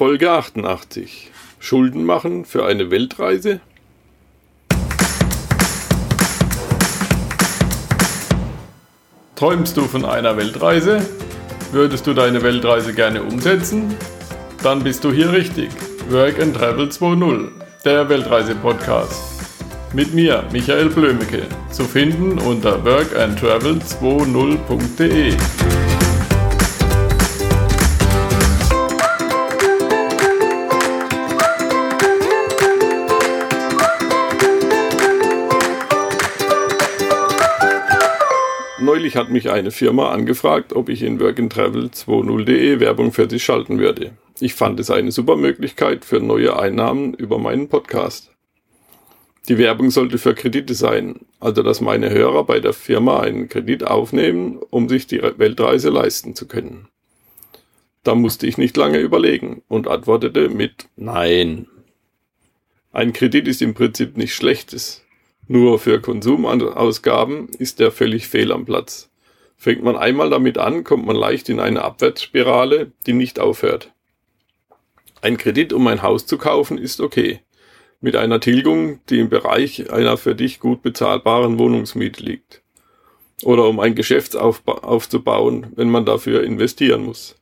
Folge 88. Schulden machen für eine Weltreise? Träumst du von einer Weltreise? Würdest du deine Weltreise gerne umsetzen? Dann bist du hier richtig. Work and Travel 2.0, der Weltreise-Podcast. Mit mir, Michael Blömecke, zu finden unter workandtravel20.de. Neulich hat mich eine Firma angefragt, ob ich in workandtravel20.de Werbung für sie schalten würde. Ich fand es eine super Möglichkeit für neue Einnahmen über meinen Podcast. Die Werbung sollte für Kredite sein, also dass meine Hörer bei der Firma einen Kredit aufnehmen, um sich die Weltreise leisten zu können. Da musste ich nicht lange überlegen und antwortete mit Nein. Ein Kredit ist im Prinzip nichts Schlechtes. Nur für Konsumausgaben ist der völlig fehl am Platz. Fängt man einmal damit an, kommt man leicht in eine Abwärtsspirale, die nicht aufhört. Ein Kredit, um ein Haus zu kaufen, ist okay mit einer Tilgung, die im Bereich einer für dich gut bezahlbaren Wohnungsmiete liegt. Oder um ein Geschäft aufzubauen, wenn man dafür investieren muss.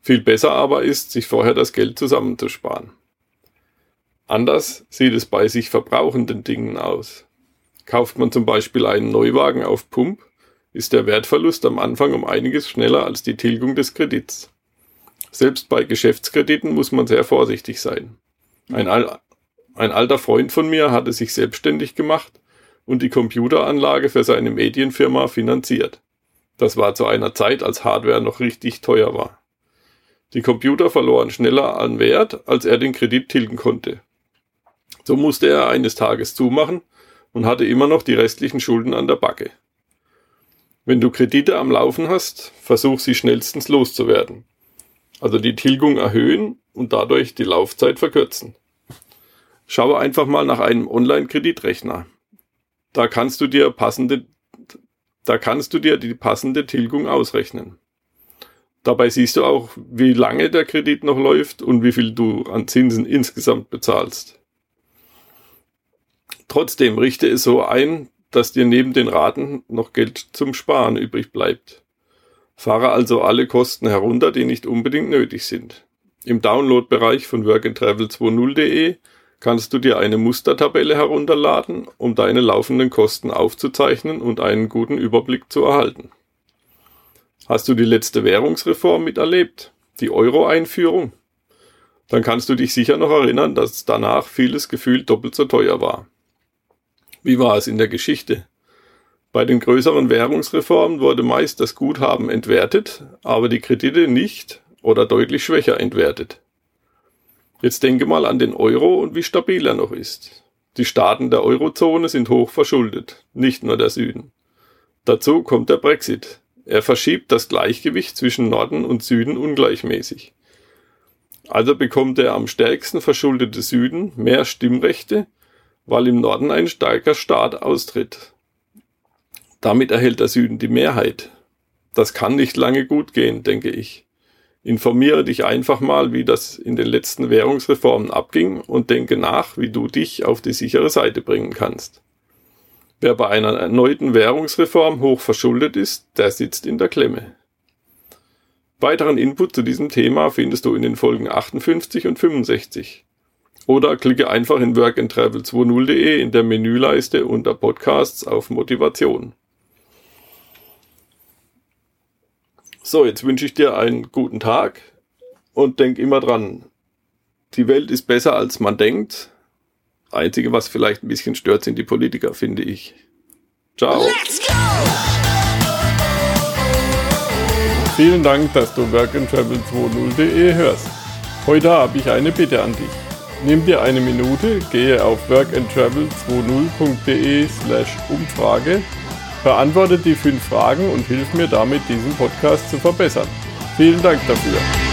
Viel besser aber ist, sich vorher das Geld zusammenzusparen. Anders sieht es bei sich verbrauchenden Dingen aus. Kauft man zum Beispiel einen Neuwagen auf Pump, ist der Wertverlust am Anfang um einiges schneller als die Tilgung des Kredits. Selbst bei Geschäftskrediten muss man sehr vorsichtig sein. Ein, ein alter Freund von mir hatte sich selbstständig gemacht und die Computeranlage für seine Medienfirma finanziert. Das war zu einer Zeit, als Hardware noch richtig teuer war. Die Computer verloren schneller an Wert, als er den Kredit tilgen konnte. So musste er eines Tages zumachen und hatte immer noch die restlichen Schulden an der Backe. Wenn du Kredite am Laufen hast, versuch sie schnellstens loszuwerden. Also die Tilgung erhöhen und dadurch die Laufzeit verkürzen. Schaue einfach mal nach einem Online-Kreditrechner. Da kannst du dir passende, da kannst du dir die passende Tilgung ausrechnen. Dabei siehst du auch, wie lange der Kredit noch läuft und wie viel du an Zinsen insgesamt bezahlst. Trotzdem richte es so ein, dass dir neben den Raten noch Geld zum Sparen übrig bleibt. Fahre also alle Kosten herunter, die nicht unbedingt nötig sind. Im Download-Bereich von workandtravel20.de kannst du dir eine Mustertabelle herunterladen, um deine laufenden Kosten aufzuzeichnen und einen guten Überblick zu erhalten. Hast du die letzte Währungsreform miterlebt? Die Euro-Einführung? Dann kannst du dich sicher noch erinnern, dass danach vieles gefühlt doppelt so teuer war. Wie war es in der Geschichte? Bei den größeren Währungsreformen wurde meist das Guthaben entwertet, aber die Kredite nicht oder deutlich schwächer entwertet. Jetzt denke mal an den Euro und wie stabil er noch ist. Die Staaten der Eurozone sind hoch verschuldet, nicht nur der Süden. Dazu kommt der Brexit. Er verschiebt das Gleichgewicht zwischen Norden und Süden ungleichmäßig. Also bekommt der am stärksten verschuldete Süden mehr Stimmrechte, weil im Norden ein starker Staat austritt. Damit erhält der Süden die Mehrheit. Das kann nicht lange gut gehen, denke ich. Informiere dich einfach mal, wie das in den letzten Währungsreformen abging und denke nach, wie du dich auf die sichere Seite bringen kannst. Wer bei einer erneuten Währungsreform hoch verschuldet ist, der sitzt in der Klemme. Weiteren Input zu diesem Thema findest du in den Folgen 58 und 65. Oder klicke einfach in workandtravel20.de in der Menüleiste unter Podcasts auf Motivation. So, jetzt wünsche ich dir einen guten Tag und denk immer dran, die Welt ist besser als man denkt. Einzige, was vielleicht ein bisschen stört, sind die Politiker, finde ich. Ciao. Vielen Dank, dass du workandtravel20.de hörst. Heute habe ich eine Bitte an dich. Nimm dir eine Minute, gehe auf workandtravel20.de slash Umfrage Beantworte die fünf Fragen und hilf mir damit, diesen Podcast zu verbessern. Vielen Dank dafür.